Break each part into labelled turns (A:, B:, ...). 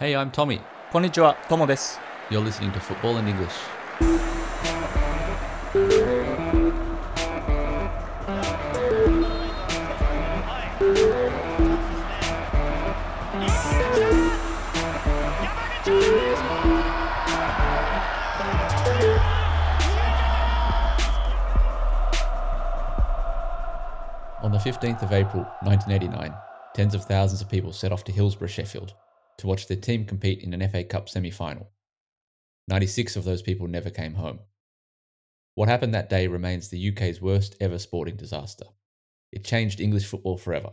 A: Hey, I'm Tommy.
B: Konnichiwa, Tomo desu.
A: You're listening to Football in English. On the 15th of April 1989, tens of thousands of people set off to Hillsborough, Sheffield, to watch their team compete in an FA Cup semi final. 96 of those people never came home. What happened that day remains the UK's worst ever sporting disaster. It changed English football forever,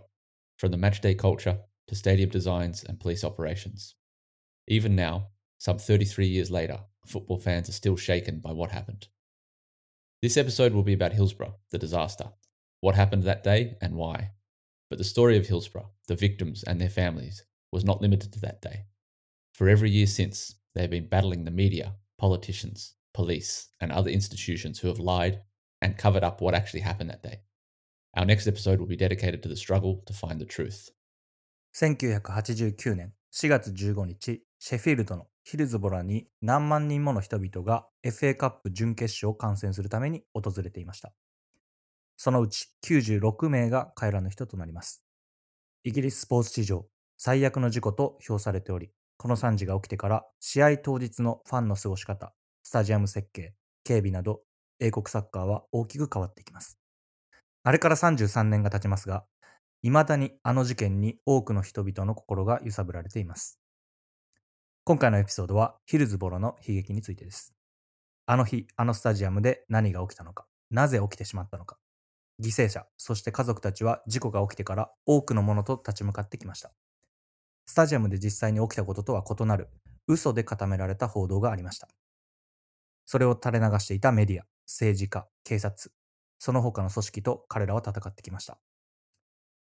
A: from the matchday culture to stadium designs and police operations. Even now, some 33 years later, football fans are still shaken by what happened. This episode will be about Hillsborough, the disaster, what happened that day and why. But the story of Hillsborough, the victims and their families, was not limited to that day. For every year since, they have been battling the media, politicians, police, and other institutions who have lied and covered up what actually happened that day. Our next episode will be dedicated to the struggle to find the truth.
B: 1989年4月15日、シェフィールドのヒルズボラに何万人もの人々が FA カップ準決勝を観戦するために訪れていました。そのうち96名が帰らぬ人となります。イギリススポーツ史上 最悪の事故と評されており、この惨事が起きてから試合当日のファンの過ごし方、スタジアム設計、警備など英国サッカーは大きく変わっていきます。あれから33年が経ちますが、未だにあの事件に多くの人々の心が揺さぶられています。今回のエピソードはヒルズボロの悲劇についてです。あの日、あのスタジアムで何が起きたのか、なぜ起きてしまったのか、犠牲者、そして家族たちは事故が起きてから多くのものと立ち向かってきました。スタジアムで実際に起きたこととは異なる嘘で固められた報道がありました。それを垂れ流していたメディア、政治家、警察、その他の組織と彼らは戦ってきました。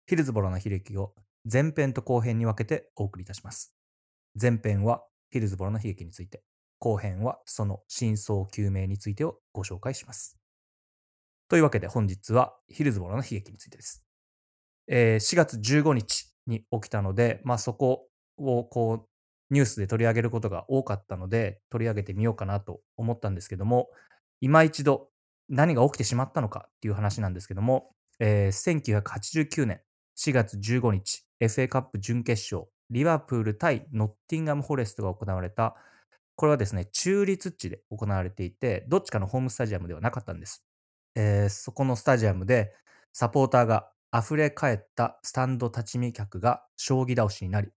B: ヒルズボロの悲劇を前編と後編に分けてお送りいたします。前編はヒルズボロの悲劇について、後編はその真相究明についてをご紹介します。というわけで本日はヒルズボロの悲劇についてです。えー4月15日に起きたので、まあ、そこをこうニュースで取り上げることが多かったので取り上げてみようかなと思ったんですけども今一度何が起きてしまったのかっていう話なんですけども、えー1989年4月15日 FA カップ準決勝リバプール対ノッティンガム・フォレストが行われたこれはですね中立地で行われていてどっちかのホームスタジアムではなかったんです、えーそこのスタジアムでサポーターが溢れ返ったスタンド立ち見客が将棋倒しになり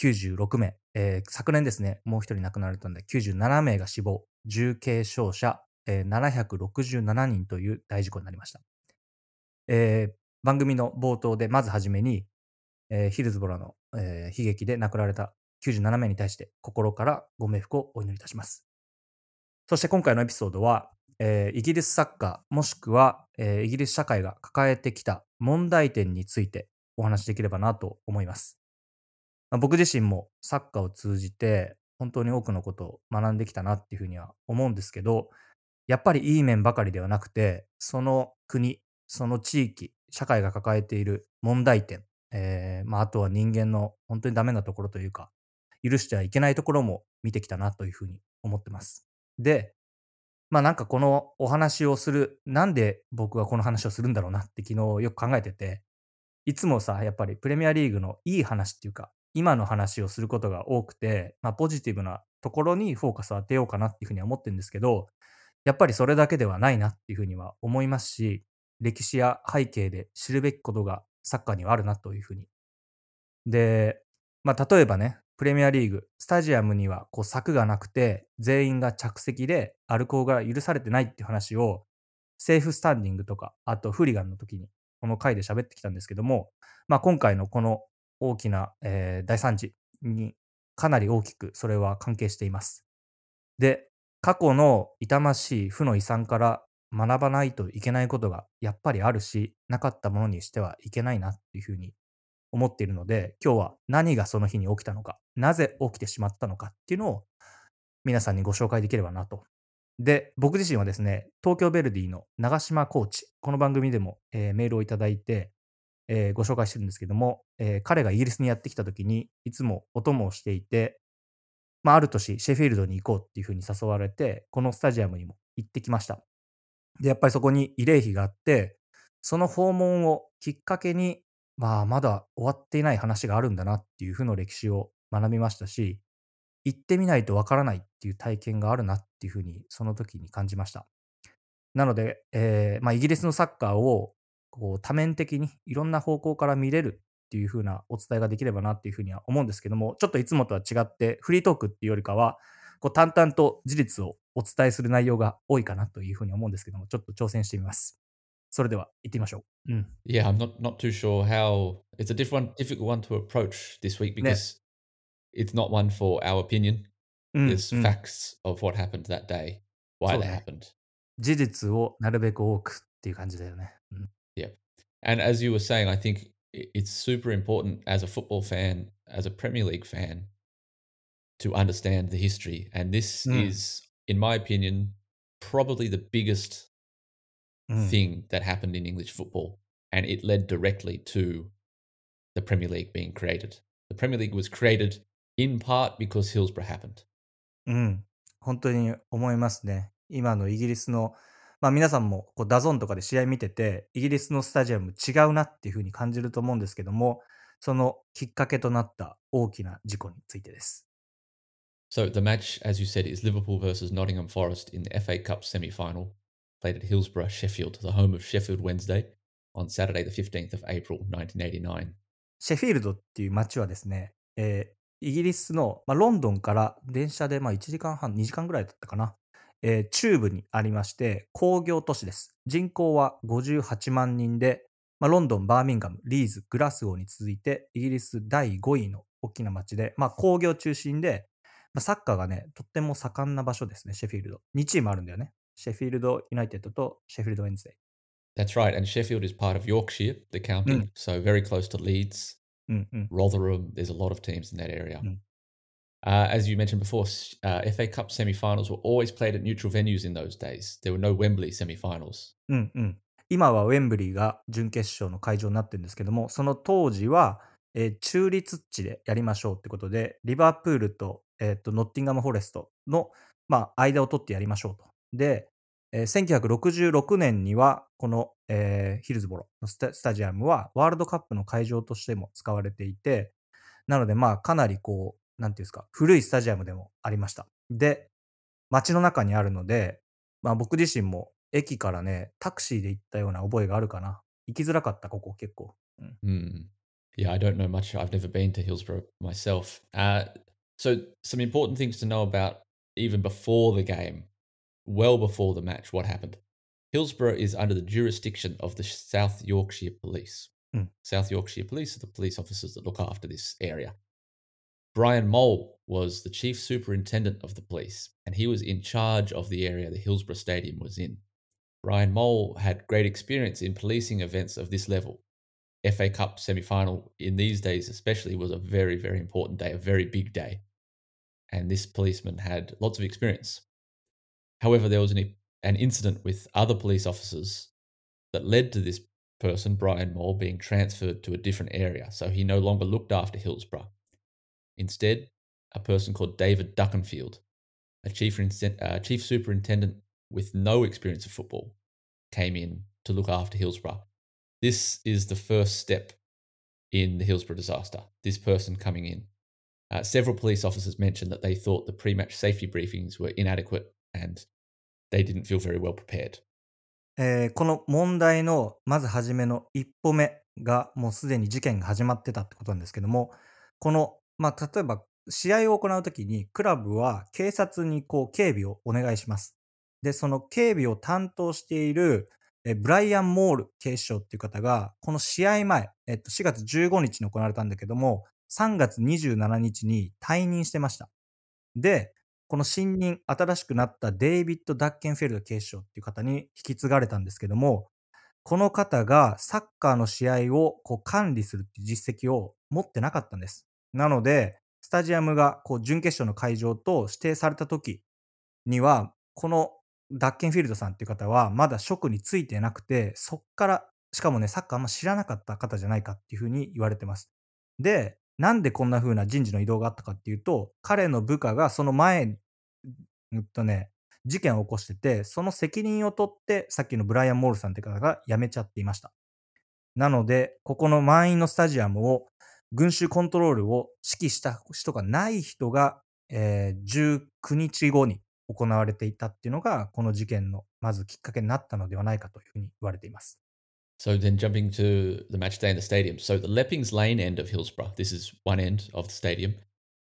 B: 96名、えー昨年ですねもう一人亡くなられたので97名が死亡重軽傷者、えー767人という大事故になりました、えー番組の冒頭でまずはじめに、えーヒルズボラの、えー悲劇で亡くなられた97名に対して心からご冥福をお祈りいたします。そして今回のエピソードは、えーイギリスサッカーもしくは、えーイギリス社会が抱えてきた問題点についてお話しできればなと思います。まあ僕自身もサッカーを通じて本当に多くのことを学んできたなっていうふうには思うんですけど、やっぱりいい面ばかりではなくて、その国、その地域、社会が抱えている問題点、えーまあ、あとは人間の本当にダメなところというか、許してはいけないところも見てきたなというふうに思ってます。で、まあなんかこのお話をする、なんで僕はこの話をするんだろうなって昨日よく考えてて、いつもさ、やっぱりプレミアリーグのいい話っていうか、今の話をすることが多くて、まあポジティブなところにフォーカスを当てようかなっていうふうには思ってるんですけど、やっぱりそれだけではないなっていうふうには思いますし、歴史や背景で知るべきことがサッカーにはあるなというふうに。で、まあ例えばね、プレミアリーグ、スタジアムにはこう柵がなくて、全員が着席でアルコールが許されてないっていう話を、セーフスタンディングとか、あとフリガンの時に、この回で喋ってきたんですけども、まあ今回のこの大きな、えー大惨事にかなり大きくそれは関係しています。で、過去の痛ましい負の遺産から学ばないといけないことがやっぱりあるし、なかったものにしてはいけないなっていうふうに思っているので、今日は何がその日に起きたのか、なぜ起きてしまったのかっていうのを皆さんにご紹介できればなと。で、僕自身はですね、東京ヴェルディの長島コーチ、この番組でも、えーメールをいただいて、えーご紹介してるんですけども、えー彼がイギリスにやってきた時にいつもお供をしていて、まあ、ある年シェフィールドに行こうっていうふうに誘われて、このスタジアムにも行ってきました。で、やっぱりそこに慰霊碑があって、その訪問をきっかけに、まあ、まだ終わっていない話があるんだなっていうふうの歴史を学びましたし、行ってみないとわからないっていう体験があるなっていうふうに、その時に感じました。なので、えーまあ、イギリスのサッカーをこう多面的にいろんな方向から見れるっていう風なお伝えができればなっていうふうには思うんですけども、ちょっといつもとは違って、フリートークっていうよりかは、こう淡々と事実をお伝えする内容が多いかなというふうに思うんですけども、ちょっと挑戦してみます。それでは行ってみましょう。うん。
A: Yeah, I'm not not too sure how. It's a different difficult one to approach this week because it's not one for our opinion.
B: うん、
A: There's
B: うん
A: facts of what happened that day, why
B: So
A: they
B: that-
A: happened.
B: 事実をなるべく多くっていう感じだよね。うん。
A: And as you were saying, I think i- it's super important as a football fan, as a Premier League fan, to understand the history. And this
B: Mm.
A: is, in my opinion, probably the biggest
B: うん、
A: thing that happened in English football. And it led directly to the Premier League being created. The Premier League was created in part because Hillsborough happened.
B: うん。本当に思いますね。今のイギリスの、まあ皆さんもこうダゾーンとかで試合見てて、イギリスのスタジアム違うなっていうふうに感じると思うんですけども、そのきっかけとなった大きな事故についてです。
A: So the match, as you said, is Liverpool versus Nottingham Forest in the FA Cup semi-final, Played at Hillsborough, Sheffield, the home of Sheffield Wednesday, on Saturday, the 15th of April, 1989.
B: シェフィールドっていう街はですね、えーイギリスの、まあ、ロンドンから電車でまあ1時間半、2時間ぐらいだったかな、えー中部にありまして、工業都市です。人口は58万人で、まあ、ロンドン、バーミンガム、リーズ、グラスゴーに続いて、イギリス第5位の大きな街で、まあ、工業中心で、まあ、サッカーがね、とっても盛んな場所ですね、シェフィールド。2チームあるんだよね。シェフィールド・ユナイテッドとシェフィールド・ウェンズデ
A: That's right, and Sheffield is part of Yorkshire, the county,
B: Mm.
A: so very close to Leeds,
B: イ。うんうん。
A: Rotherham. There's a lot of teams in that area.
B: Mm.
A: Uh, as you mentioned before, uh, FA Cup semi-finals were always played at neutral venues in those days. There were no Wembley
B: うん、今はウェンブリーが準決勝の会場になってるんですけども、その当時は、えー中立地でやりましょうってことで、リバプールと,、えーとノッティンガム・フォレストの、まあ、間を取ってやりましょうと。で、えー1966年には、この、えーヒルズボロのスタスタジアムはワールドカップの会場としても使われていて、なので、まあ、かなりこう、なんていうんですか、古いスタジアムでもありました。で、街の中にあるので、まあ僕自身も駅からね、タクシーで行ったような覚えがあるかな。行きづらかった、ここ結構。うん。
A: Hmm. Yeah, I don't know much. I've never been to Hillsborough myself. Uh, so, some important things to know about even before the game, well before the match, what happened. Hillsborough is under the jurisdiction of the South Yorkshire Police.
B: Mm.
A: South Yorkshire Police are the police officers that look after this area. Brian Mole was the chief superintendent of the police, and he was in charge of the area the Hillsborough Stadium was in. Brian Mole had great experience in policing events of this level. FA Cup semi final in these days, especially, was a very, very important day, a very big day. And this policeman had lots of experience. However, there was an, an incident with other police officers that led to this person, Brian Moore, being transferred to a different area. So he no longer looked after Hillsborough. Instead, a person called David Duckenfield, a chief, uh, chief superintendent with no experience of football, came in to look after Hillsborough. This is the first step in the Hillsborough disaster. This person coming in. Uh, several police officers mentioned that they thought the pre match safety briefings were inadequate and they didn't feel very well prepared.
B: えーこの問題のまず初めの一歩目がもうすでに事件が始まってたってことなんですけども、この、まあ、例えば試合を行うときにクラブは警察にこう警備をお願いします。で、その警備を担当しているえブライアン・モール警視長っていう方が、この試合前、えっと、4月15日に行われたんだけども、3月27日に退任してました。で、この新任、新しくなったデイビッド・ダッケンフェルド警視長っていう方に引き継がれたんですけども、この方がサッカーの試合をこう管理するっていう実績を持ってなかったんです。なので、スタジアムがこう準決勝の会場と指定された時には、このダッケンフィールドさんっていう方はまだ職についてなくて、そっからしかもね、サッカーあんま知らなかった方じゃないかっていうふうに言われてます。で、なんでこんな風な人事の移動があったかっていうと、彼の部下がその前、うんとね、事件を起こしてて、その責任を取って、さっきのブライアン・モールさんって方が辞めちゃっていました。なので、ここの満員のスタジアムを、群衆コントロールを指揮した人がない人が、えー19日後に行われていたっていうのが、この事件のまずきっかけになったのではないかというふうに言われています。
A: So then jumping to the match day in the stadium. So the Leppings Lane end of Hillsborough, this is one end of the stadium,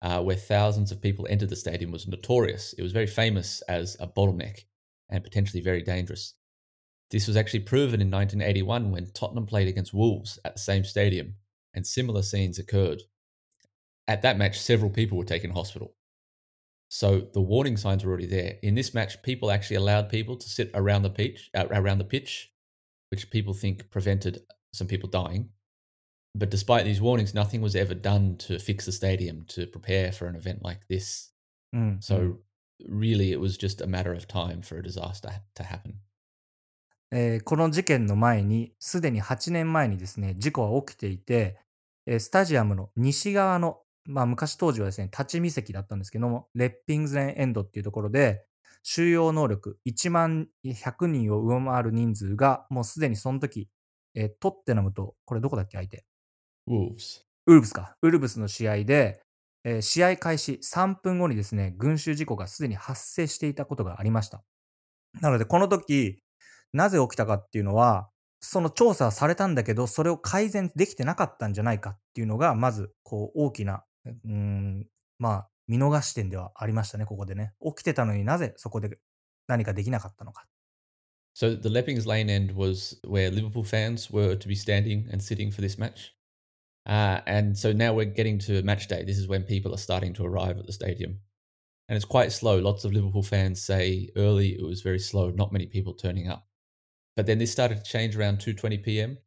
A: uh, where thousands of people entered the stadium, was notorious. It was very famous as a bottleneck and potentially very dangerous. This was actually proven in 1981 when Tottenham played against Wolves at the same stadium, and similar scenes occurred. At that match, several people were taken hospital. So the warning signs were already there. In this match, people actually allowed people to sit around the pitch, uh, around the pitch, which people think prevented some people dying. But despite these warnings, nothing was ever done to fix the stadium to prepare for an event like this.
B: うん。
A: So really, it was just a matter of time for a disaster to happen.
B: えーこの事件の前に、すでに8年前にですね、事故は起きていて、えースタジアムの西側の、まあ昔当時はですね、立ち見席だったんですけども、レッピングズレンエンドっていうところで、収容能力1万100人を上回る人数が、もうすでにその時、えートッテナムと、これどこだっけ相手
A: ？Wolves.
B: ウルブスか。ウルブスの試合で、えー試合開始3分後にですね、群衆事故がすでに発生していたことがありました。なので、この時、なぜ起きたかっていうのは、その調査はされたんだけど、それを改善できてなかったんじゃないかっていうのが、まず、こう、大きな、うーん、まあ、見逃し点ではありましたね、ここでね。起きてたのになぜそこで何かできなかったのか。
A: So the Leppings Lane end was where Liverpool fans were to be standing and sitting for this match. Uh, and so now we're getting to match day. This is when people are starting to arrive at the stadium. And it's quite slow. Lots of Liverpool fans say early it was very slow, not many people turning up. But then this started to change around 2:20 p.m.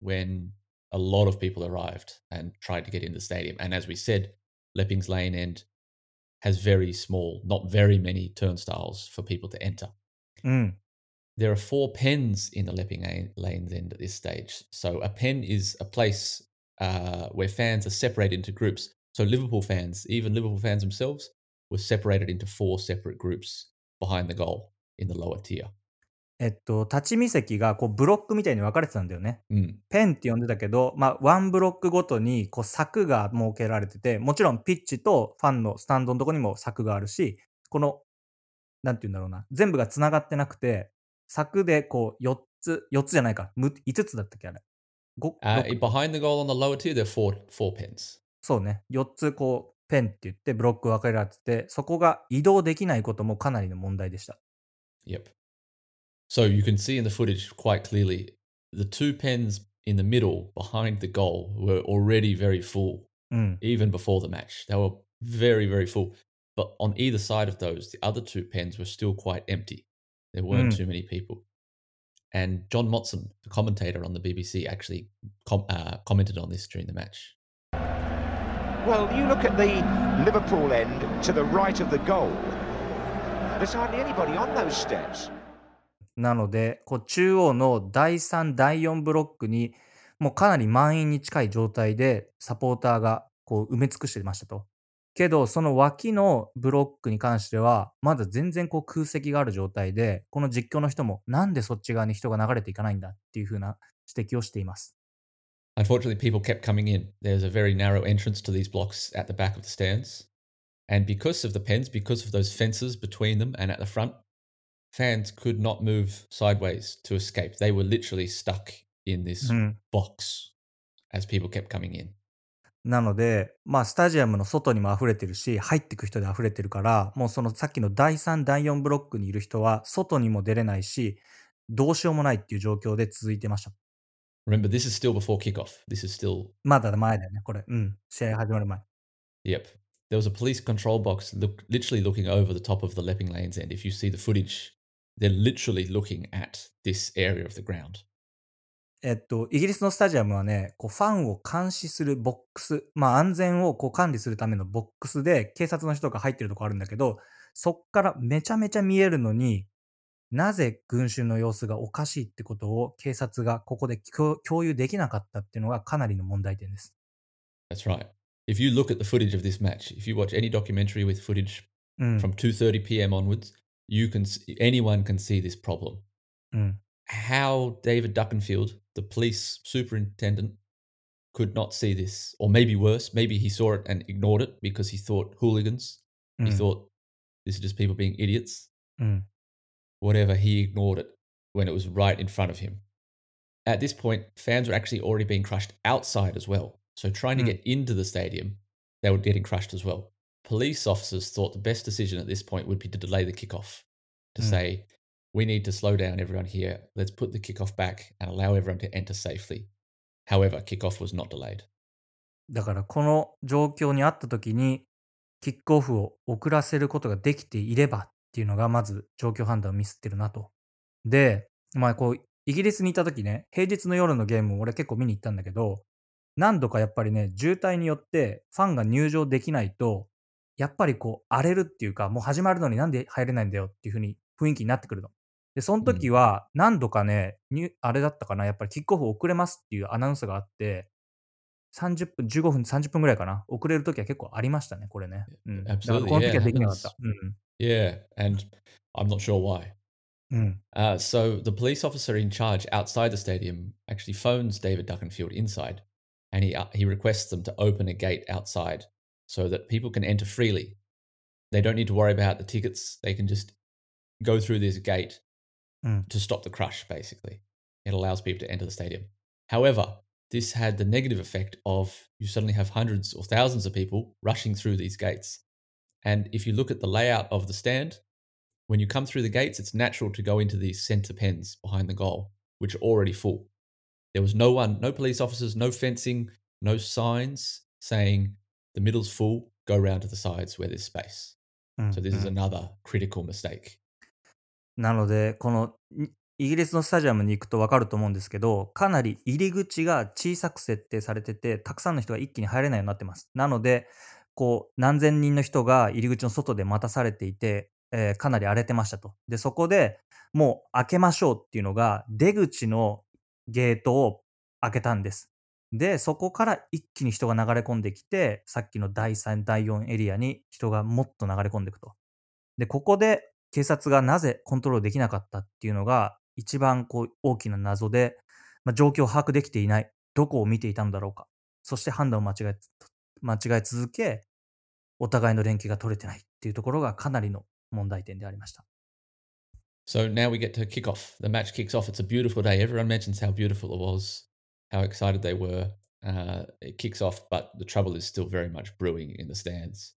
A: when a lot of people arrived and tried to get in the stadium. And as we said, Leppings Lane end has very small, not very many turnstiles for people to enter.
B: うん。
A: There are four pens in the Lepping Lanes end at this stage. So a pen is a place uh, where fans are separated into groups. So Liverpool fans, even Liverpool fans themselves, were separated into four separate groups behind the goal in the lower tier.
B: えっと、立ち見席がこうブロックみたいに分かれてたんだよね。
A: Mm.
B: ペンって呼んでたけど、まあ、ワンブロックごとに、こう、柵が設けられてて、もちろんピッチとファンのスタンドのとこにも柵があるし、この、なんて言うんだろうな、全部が繋がってなくて、柵でこう、4つ、4つじゃないか、む5つだったっけあれ。5、
A: Uh,
B: 6
A: behind the goal on the lower tier, there are four four pens.
B: そうね、4つこう、ペンって言ってブロック分けられてて、そこが移動できないこともかなりの問題でした。
A: Yep. So you can see in the footage quite clearly the two pens in the middle behind the goal were already very full.
B: うん。
A: even before the match. They were very, very full. But on either side of those, the other two pens were still quite empty. There weren't
B: Mm.
A: too many people. And John Motson, the commentator on the BBC, actually com- uh, commented on this during the match.
C: Well, you look at the Liverpool end to the right of the goal. There's hardly anybody on those steps.
B: なので、こう中央の第3、第4ブロックに、もうかなり満員に近い状態でサポーターがこう埋め尽くしてましたと。けど、その脇のブロックに関しては、まだ全然こう空席がある状態で、この実況の人も、なんでそっち側に人が流れていかないんだっていう風な指摘をしています。
A: Unfortunately, people kept coming in. There's a very narrow entrance to these blocks at the back of the stands. And because of the pens, because of those fences between them and at the front, fans could not move sideways to escape. They were literally stuck in this
B: うん。
A: box as people kept coming in.
B: なので、まあ、スタジアムの外にも溢れてるし、入ってく人で溢れてるから、もうそのさっきの第3、第4ブロックにいる人は、外にも出れないし、どうしようもないっていう状況で続いてました。
A: Remember, this is still before kickoff. This is still,
B: まだ前だよね、これ。うん。試合始まる前。
A: yep. There was a police control box look, literally looking over the top of the Lepping Lanes end. If you see the footage, they're literally looking at this area of the ground.
B: えっと、イギリスのスタジアムはね、こうファンを監視するボックス、まあ安全をこう管理するためのボックスで警察の人が入ってるとこあるんだけど、そっからめちゃめちゃ見えるのに、なぜ群衆の様子がおかしいってことを警察がここで共共有できなかったっていうのがかなりの問題点です。
A: That's right. If you look at the footage of this match, if you watch any documentary with footage
B: うん。
A: from 2:30 p.m. onwards, you can anyone can see this problem.
B: Mm.
A: How David Duckenfield, the police superintendent, could not see this, or maybe worse, maybe he saw it and ignored it because he thought hooligans.
B: Mm.
A: He thought this is just people being idiots.
B: Mm.
A: Whatever, he ignored it when it was right in front of him. At this point, fans were actually already being crushed outside as well. So trying to
B: mm.
A: get into the stadium, they were getting crushed as well. Police officers thought the best decision at this point would be to delay the kickoff, to
B: Mm.
A: say, we need to slow down everyone here. Let's put the kickoff back and allow everyone to enter safely. However, kickoff was not delayed.
B: だからこの状況にあった時にキックオフを遅らせることができていればっていうのがまず状況判断をミスってるなと。で、まあこうイギリスにいた時ね、平日の夜のゲームを俺結構見に行ったんだけど、何度かやっぱりね、渋滞によってファンが入場できないと、やっぱりこう荒れるっていうか、もう始まるのになんで入れないんだよっていう風に雰囲気になってくるの。で、その時は何度かね、にあれだったかな、やっぱりキックオフ遅れますっていうアナウンスがあって、30分、15分、30分ぐらいかな。遅れる時は結構ありましたね、これね。うん。だから
A: Absolutely,
B: この時
A: yeah,
B: はできなかっ.た。うん。
A: Yeah, and I'm not sure why.
B: うん。
A: Uh, so the police officer in charge outside the stadium actually phones David Duckenfield inside, and he uh, he requests them to open a gate outside so that people can enter freely. They don't need to worry about the tickets. They can just go through this gate
B: Mm.
A: to stop the crush. Basically, it allows people to enter the stadium. However, this had the negative effect of you suddenly have hundreds or thousands of people rushing through these gates. And if you look at the layout of the stand, when you come through the gates, it's natural to go into these center pens behind the goal, which are already full. There was no one, no police officers, no fencing, no signs saying the middle's full, go round to the sides where there's space.
B: うん。
A: So this is
B: うん
A: another critical mistake.
B: なので、このにイギリスのスタジアムに行くと分かると思うんですけど、かなり入り口が小さく設定されてて、たくさんの人が一気に入れないようになってます。なので、こう、何千人の人が入り口の外で待たされていて、えーかなり荒れてましたと。で、そこでもう開けましょうっていうのが、出口のゲートを開けたんです。で、そこから一気に人が流れ込んできて、さっきの第3、第4エリアに人がもっと流れ込んでいくと。で、ここで警察がなぜコントロールできなかったっていうのが一番こう大きな謎で、まあ、状況を把握できていない。どこを見ていたのだろうか。そして判断を間違え、間違え続け、お互いの連携が取れてないっていうところがかなりの問題点でありました。
A: So now we get to kick off. The match kicks off. It's a beautiful day. Everyone mentions how beautiful it was, how excited they were. Uh, it kicks off, but the trouble is still very much brewing in the stands.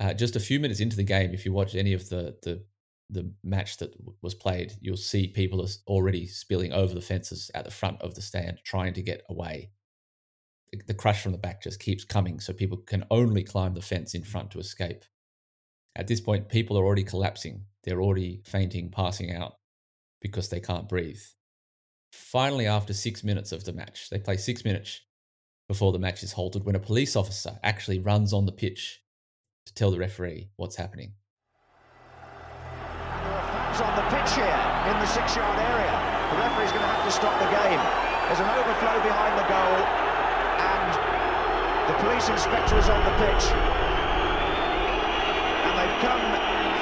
A: Uh, just a few minutes into the game, if you watch any of the the the match that was played, you'll see people are already spilling over the fences at the front of the stand, trying to get away. The, the crush from the back just keeps coming, so people can only climb the fence in front to escape. At this point, people are already collapsing. They're already fainting, passing out because they can't breathe. Finally, after six minutes of the match, they play six minutes before the match is halted when a police officer actually runs on the pitch to tell the referee what's happening.
C: And there are fans on the pitch here in the six-yard area. The referee's going to have to stop the game. There's an overflow behind the goal, and the police inspector is on the pitch. And they've come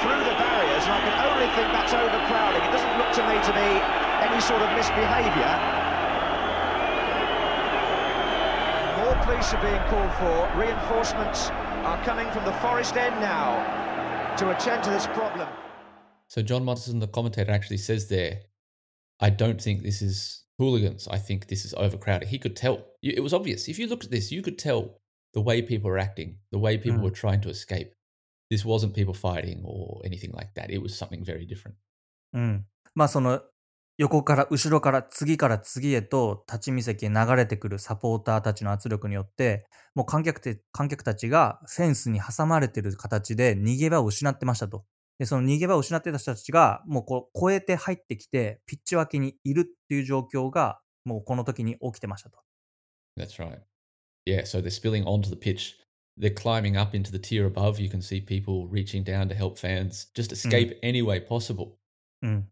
C: through the barriers, and I can only think that's overcrowding. It doesn't look to me to be any sort of misbehaviour. More police are being called for. Reinforcements are coming from the forest end now to attend to this problem.
A: So John Monson, the commentator, actually says there, "I don't think this is hooligans. I think this is overcrowded." He could tell. You- It was obvious. If you looked at this, you could tell the way people were acting, the way people
B: Mm.
A: were trying to escape. This wasn't people fighting or anything like that. It was something very different.
B: うん。まあその 横から後ろから次から次へと立ち見席へ流れてくるサポーターたちの圧力によってもう観客て観客たちがフェンスに挟まれてる形で逃げ場を失ってましたと。で、その逃げ場を失ってた人たちがもうこう越えて入ってきてピッチ脇にいるっていう状況がもうこの時に起きてましたと。
A: That's right. Yeah, so they're spilling onto the pitch. They're climbing up into the tier above. You can see people reaching down to help fans just escape any way possible.
B: うん。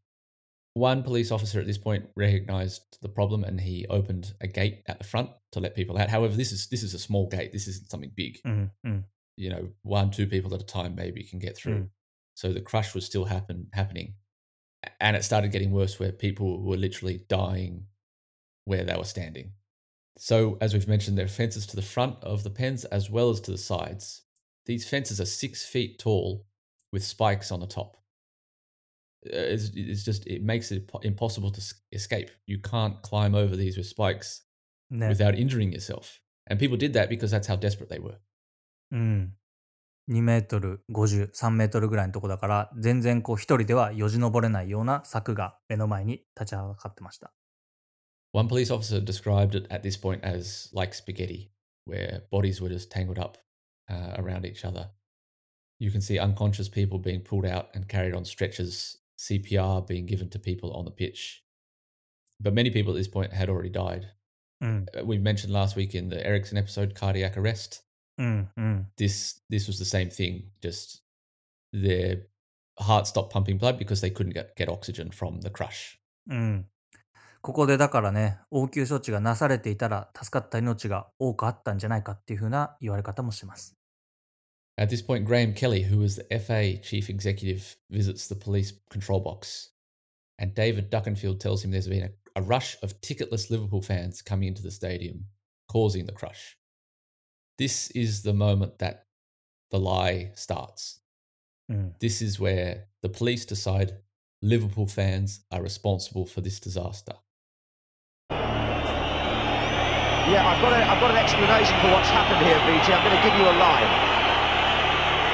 A: One police officer at this point recognized the problem and he opened a gate at the front to let people out. However, this is this is a small gate. This isn't something big.
B: Mm-hmm. mm-hmm.
A: You know, one two people at a time maybe can get through.
B: Mm.
A: So the crush was still happen happening, and it started getting worse where people were literally dying where they were standing. So, as we've mentioned, there are fences to the front of the pens as well as to the sides. These fences are six feet tall with spikes on the top. Uh, It's, it's just, it makes it po- impossible to s- escape. You can't climb over these with spikes
B: ね。
A: without injuring yourself. And people did that because that's how desperate they were.
B: うん。2メートル50、3メートルぐらいのとこだから、全然こう一人ではよじ登れないような柵が目の前に立ちはかってました。
A: One police officer described it at this point as like spaghetti, where bodies were just tangled up uh, around each other. You can see unconscious people being pulled out and carried on stretchers, CPR being given to people on the pitch. But many people at this point had already died.
B: うん。
A: Uh, We've mentioned last week in the Ericsson episode cardiac arrest.
B: うんうん。
A: This this was the same thing, just their heart stopped pumping blood because they couldn't get, get oxygen from the crush.
B: うん。ここでだからね、応急処置がなされていたら助かった命が多くあったんじゃないかっていうふうな言われ方もします。
A: At this point, Graham Kelly, who was the FA chief executive, visits the police control box. And David Duckenfield tells him there's been a, a rush of ticketless Liverpool fans coming into the stadium, causing the crush. This is the moment that the lie starts. Mm.
B: うん。
A: This is where the police decide Liverpool fans are responsible for this disaster.
C: Yeah, I've got, a, I've got an explanation for what's happened here, BT. I'm going to give you a line.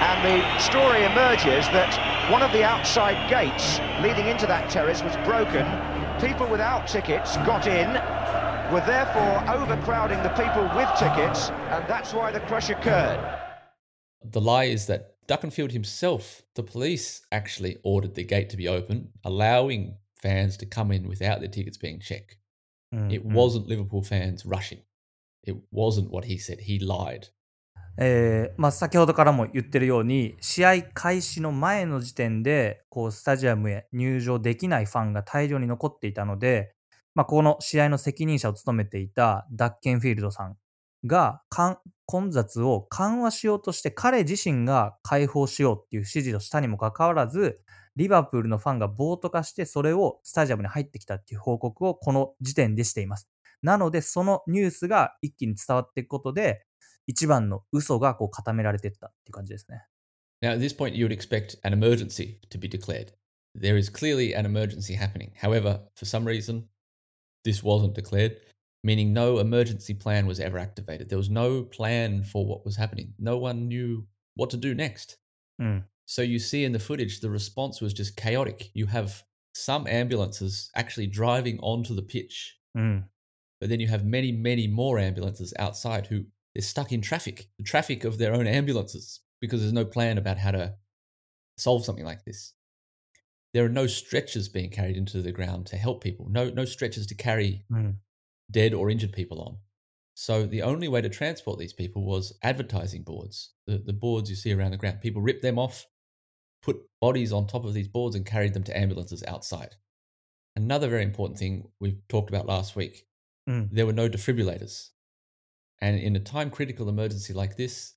C: And the story emerges that one of the outside gates leading into that terrace was broken. People without tickets got in, were therefore overcrowding the people with tickets, and that's why the crush occurred.
A: The lie is that Duckenfield himself, the police actually ordered the gate to be open, allowing fans to come in without their tickets being checked.
B: Mm-hmm.
A: It wasn't Liverpool fans rushing. It wasn't what he said. He lied.
B: えーまあ、先ほどからも言ってるように試合開始の前の時点でこうスタジアムへ入場できないファンが大量に残っていたので、まあ、この試合の責任者を務めていたダッケンフィールドさんが混雑を緩和しようとして彼自身が解放しようっていう指示をしたにもかかわらずリバプールのファンが暴徒化してそれをスタジアムに入ってきたっていう報告をこの時点でしています。なのでそのニュースが一気に伝わっていくことで一番の嘘がこう固められていったっていう感じですね。
A: Now, at this point, you would expect an emergency to be declared. There is clearly an emergency happening. However, for some reason, this wasn't declared, meaning no emergency plan was ever activated. There was no plan for what was happening. No one knew what to do next.
B: うん。
A: So you see in the footage, the response was just chaotic. You have some ambulances actually driving onto the pitch,
B: うん。
A: but then you have many, many more ambulances outside who they're stuck in traffic, the traffic of their own ambulances, because there's no plan about how to solve something like this. There are no stretchers being carried into the ground to help people, no, no stretchers to carry
B: mm.
A: dead or injured people on. So the only way to transport these people was advertising boards, the, the boards you see around the ground. People ripped them off, put bodies on top of these boards, and carried them to ambulances outside. Another very important thing we talked about last week
B: mm.
A: there were no defibrillators. And in a time critical emergency like this,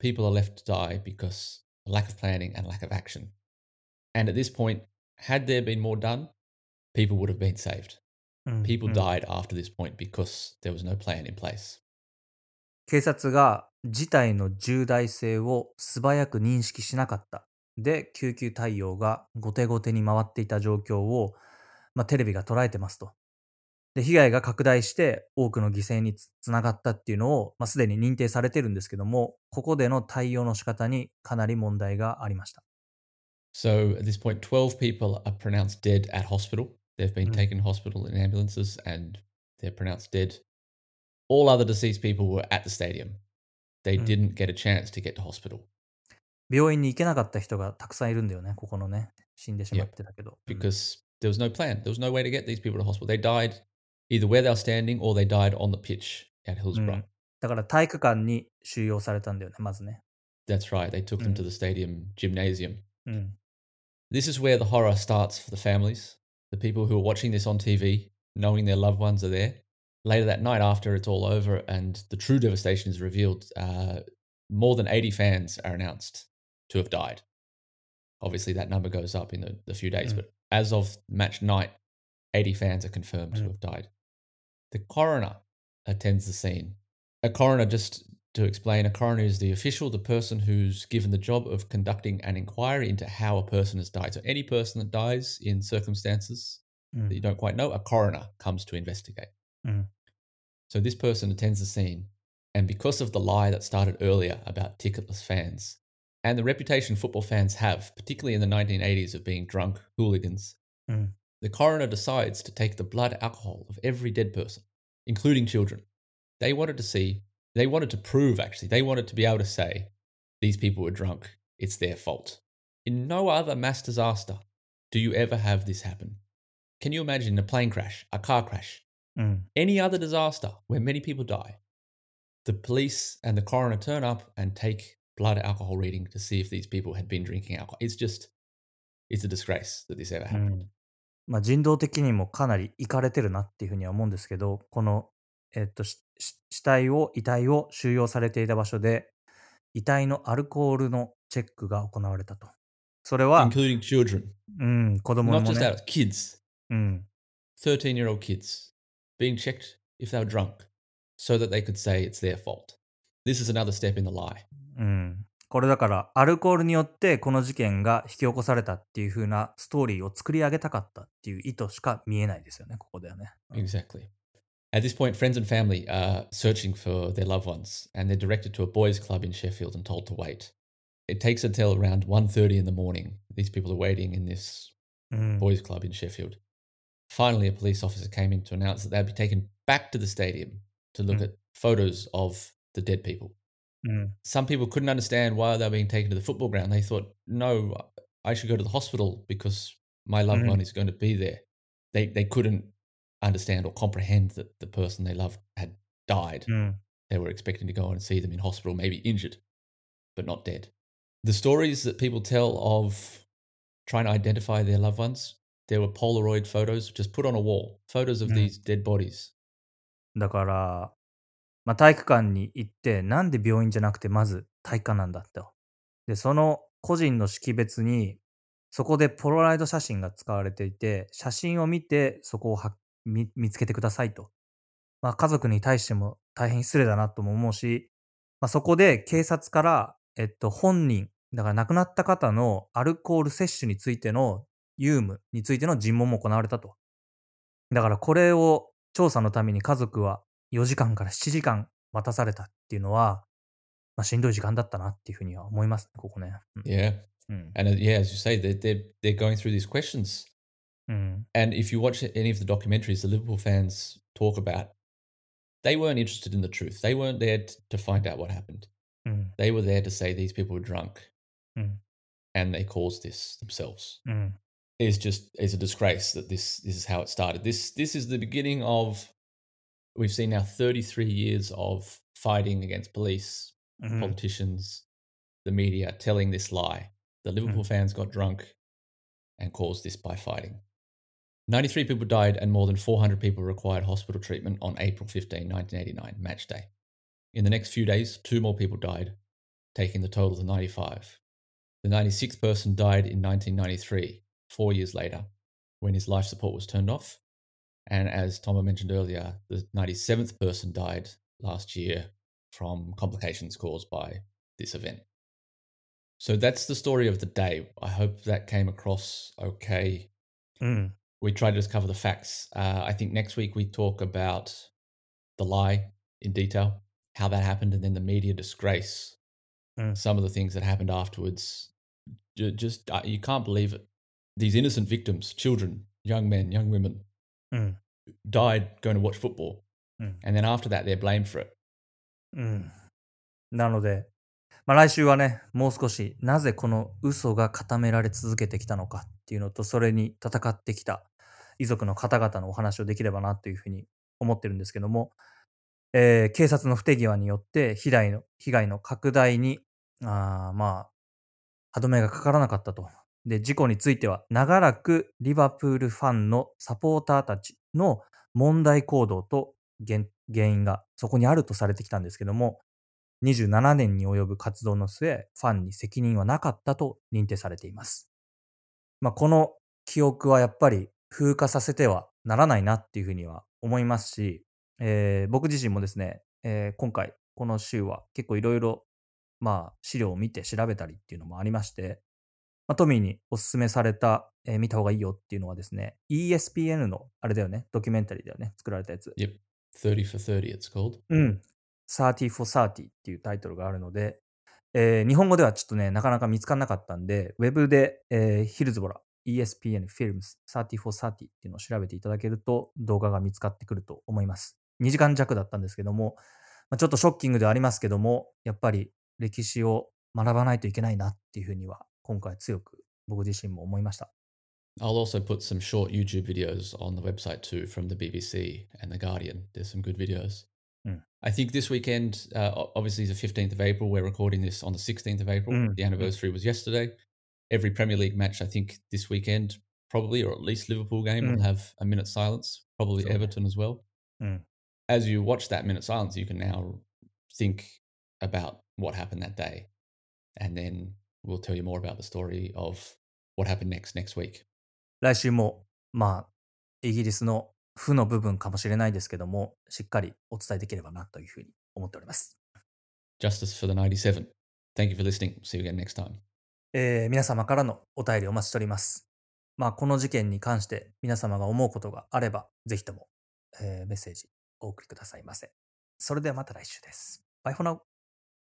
A: people are left to die because of lack of planning and lack of action. And at this point, had there been more done, people would have been saved.
B: うん。
A: People
B: うん
A: died after this point because there was no plan in place.
B: 警察が事態の重大性を素早く認識しなかった。で、救急対応が後手後手に回っていた状況を、まあ、テレビが捉えてますと。 で、被害が拡大して多くの犠牲につつながったっていうのを、まあ、すでに認定されてるんですけども、ここでの対応の仕方にかなり問題がありました。
A: So at this point, 12 people are pronounced dead at hospital. They've been
B: Mm.
A: taken to hospital in ambulances and they're pronounced dead. All other deceased people were at the stadium. They
B: Mm.
A: didn't get a chance to get to hospital
B: 病院に行けなかった人がたくさんいるんだよね、ここのね。死んでしまってたけど。うん
A: because there was no plan. There was no way to get these people to hospital. They died either where they were standing or they died on the pitch at
B: う
A: Hillsborough.
B: んだから体育館に収容されたんだよね、まずね。
A: That's right. They took them
B: Mm.
A: to the stadium gymnasium.
B: うん。
A: This is where the horror starts for the families. the people who are watching this on TV, knowing their loved ones are there. Later that night, after it's all over and the true devastation is revealed, uh, more than 80 fans are announced to have died. Obviously, that number goes up in the, the few days,
B: Mm.
A: but as of match night, 80 fans are confirmed to
B: Mm.
A: have died. The coroner attends the scene. A coroner, just to explain, a coroner is the official, the person who's given the job of conducting an inquiry into how a person has died. So, any person that dies in circumstances
B: うん
A: that you don't quite know, a coroner comes to investigate.
B: Mm.
A: So this person attends the scene, and because of the lie that started earlier about ticketless fans, and the reputation football fans have, particularly in the 1980s, of being drunk hooligans,
B: Mm
A: the coroner decides to take the blood alcohol of every dead person, including children. They wanted to see, they wanted to prove actually, they wanted to be able to say, these people were drunk, it's their fault. In no other mass disaster do you ever have this happen. Can you imagine a plane crash, a car crash,
B: mm.
A: any other disaster where many people die? The police and the coroner turn up and take blood alcohol reading to see if these people had been drinking alcohol. It's just, it's a disgrace that this ever happened.
B: Mm. まあ、人道的にもかなりいかれてるなっていうふうには思うんですけど、この、えっと、死体を、遺体を収容されていた場所で、遺体のアルコールのチェックが行われたと。それは、
A: Including children,
B: うん、子供
A: not
B: も
A: just
B: ね、
A: adults, kids,
B: うん、
A: 13 year old kids, being checked if they were drunk so that they could say it's their fault. This is another step in the lie.
B: うん。これだから、アルコールによってこの事件が引き起こされたっていう風なストーリーを作り上げたかったっていう意図しか見えないですよね、ここではね。うん
A: Exactly. At this point, friends and family are searching for their loved ones, and they're directed to a boys' club in Sheffield and told to wait. It takes until around 1.30 in the morning. These people are waiting in this
B: うん。
A: boys' club in Sheffield. Finally, a police officer came in to announce that they'd be taken back to the stadium to look
B: Mm.
A: at photos of the dead people.
B: うん。
A: Some people couldn't understand why they were being taken to the football ground. They thought, no, I should go to the hospital because my loved
B: Mm.
A: one is going to be there. They, they couldn't understand or comprehend that the person they loved had died.
B: うん。
A: They were expecting to go and see them in hospital, maybe injured, but not dead. The stories that people tell of trying to identify their loved ones, there were Polaroid photos just put on a wall, photos of
B: Mm.
A: these dead bodies.
B: だから、 まあ、体育館に行って、なんで病院じゃなくてまず体育館なんだと。で、その個人の識別に、そこでポロライド写真が使われていて、写真を見てそこを見つけてくださいと。まあ、家族に対しても大変失礼だなとも思うし、まあ、そこで警察から、えっと、本人、だから亡くなった方のアルコール摂取についての有無についての尋問も行われたと。だからこれを調査のために家族は4時間から7時間待たされたっていうのは、まあ、しんどい時間だったなっていうふうには思いますね、ここね。うん。
A: Yeah.
B: うん。
A: And uh, yeah, as you say, they're, they're, they're going through these questions.
B: うん。
A: And if you watch any of the documentaries the Liverpool fans talk about, they weren't interested in the truth. They weren't there to find out what happened.
B: うん。
A: They were there to say these people were drunk
B: Mm.
A: and they caused this themselves.
B: うん。
A: It's just it's a disgrace that this this is how it started. This this is the beginning of we've seen now 33 years of fighting against police, mm-hmm.
B: うん。
A: politicians, the media telling this lie. The mm-hmm. Liverpool fans got drunk and caused this by fighting. 93 people died and more than 400 people required hospital treatment on April 15, 1989, match day. In the next few days, two more people died, taking the total to 95. The 96th person died in 1993, four years later, when his life support was turned off. And as Thomas mentioned earlier, the 97th person died last year from complications caused by this event. So that's the story of the day. I hope that came across okay.
B: うん。
A: We try to just cover the facts. Uh, I think next week we talk about the lie in detail, how that happened, and then the media disgrace.
B: Mm.
A: Some of the things that happened afterwards. Just, uh, you can't believe it. These innocent victims, children, young men, young women,
B: うん。
A: died going to watch football.
B: Mm.
A: And then after that, they're blamed for it.
B: うん。なので、まあ、来週はね、もう少しなぜこの嘘が固められ続けてきたのかっていうのと、それに戦ってきた遺族の方々のお話をできればなというふうに思ってるんですけども、えー警察の不手際によって被害の被害の拡大に、あーまあ、歯止めがかからなかったとで、事故については長らくリバプールファンのサポーターたちの問題行動と原因がそこにあるとされてきたんですけども、27年に及ぶ活動の末、ファンに責任はなかったと認定されています。まあ、この記憶はやっぱり風化させてはならないなっていうふうには思いますし、えー僕自身もですね、えー今回この週は結構いろいろ資料を見て調べたりっていうのもありまして、まあ、トミーにおすすめされた、えー見た方がいいよっていうのはですね、ESPN のあれだよね、ドキュメンタリーだよね、作られたやつ。
A: Yep. 30 for 30, it's called.
B: うん。30 for 30っていうタイトルがあるので、えー日本語ではちょっとね、なかなか見つからなかったんで、ウェブで、えーヒルズボラ、ESPN Films 30 for 30っていうのを調べていただけると動画が見つかってくると思います。2時間弱だったんですけども、まあ、ちょっとショッキングではありますけども、やっぱり歴史を学ばないといけないなっていうふうには、今回強く僕自身も思いました。
A: I'll also put some short YouTube videos on the website too from the BBC and The Guardian. There's some good videos.
B: Mm.
A: I think this weekend, uh, o- obviously, is the 15th of April. We're recording this on the 16th of April.
B: Mm,
A: The
B: mm.
A: anniversary was yesterday. Every Premier League match, I think, this weekend, probably, or at least Liverpool game, will
B: Mm.
A: have a minute silence. Probably
B: Sure.
A: Everton as well.
B: Mm.
A: As you watch that minute silence, you can now think about what happened that day. And then we'll tell you more about the story of what happened next next week.
B: 来週も、まあ、イギリスの負の部分かもしれないですけども、しっかりお伝えできればなというふうに思っております。
A: Justice for the 97. Thank you for listening. See you again next time.
B: えー皆様からのお便りお待ちしております。まあ、この事件に関して皆様が思うことがあれば、ぜひとも、えーメッセージお送りくださいませ。それではまた来週です。バイフォナウ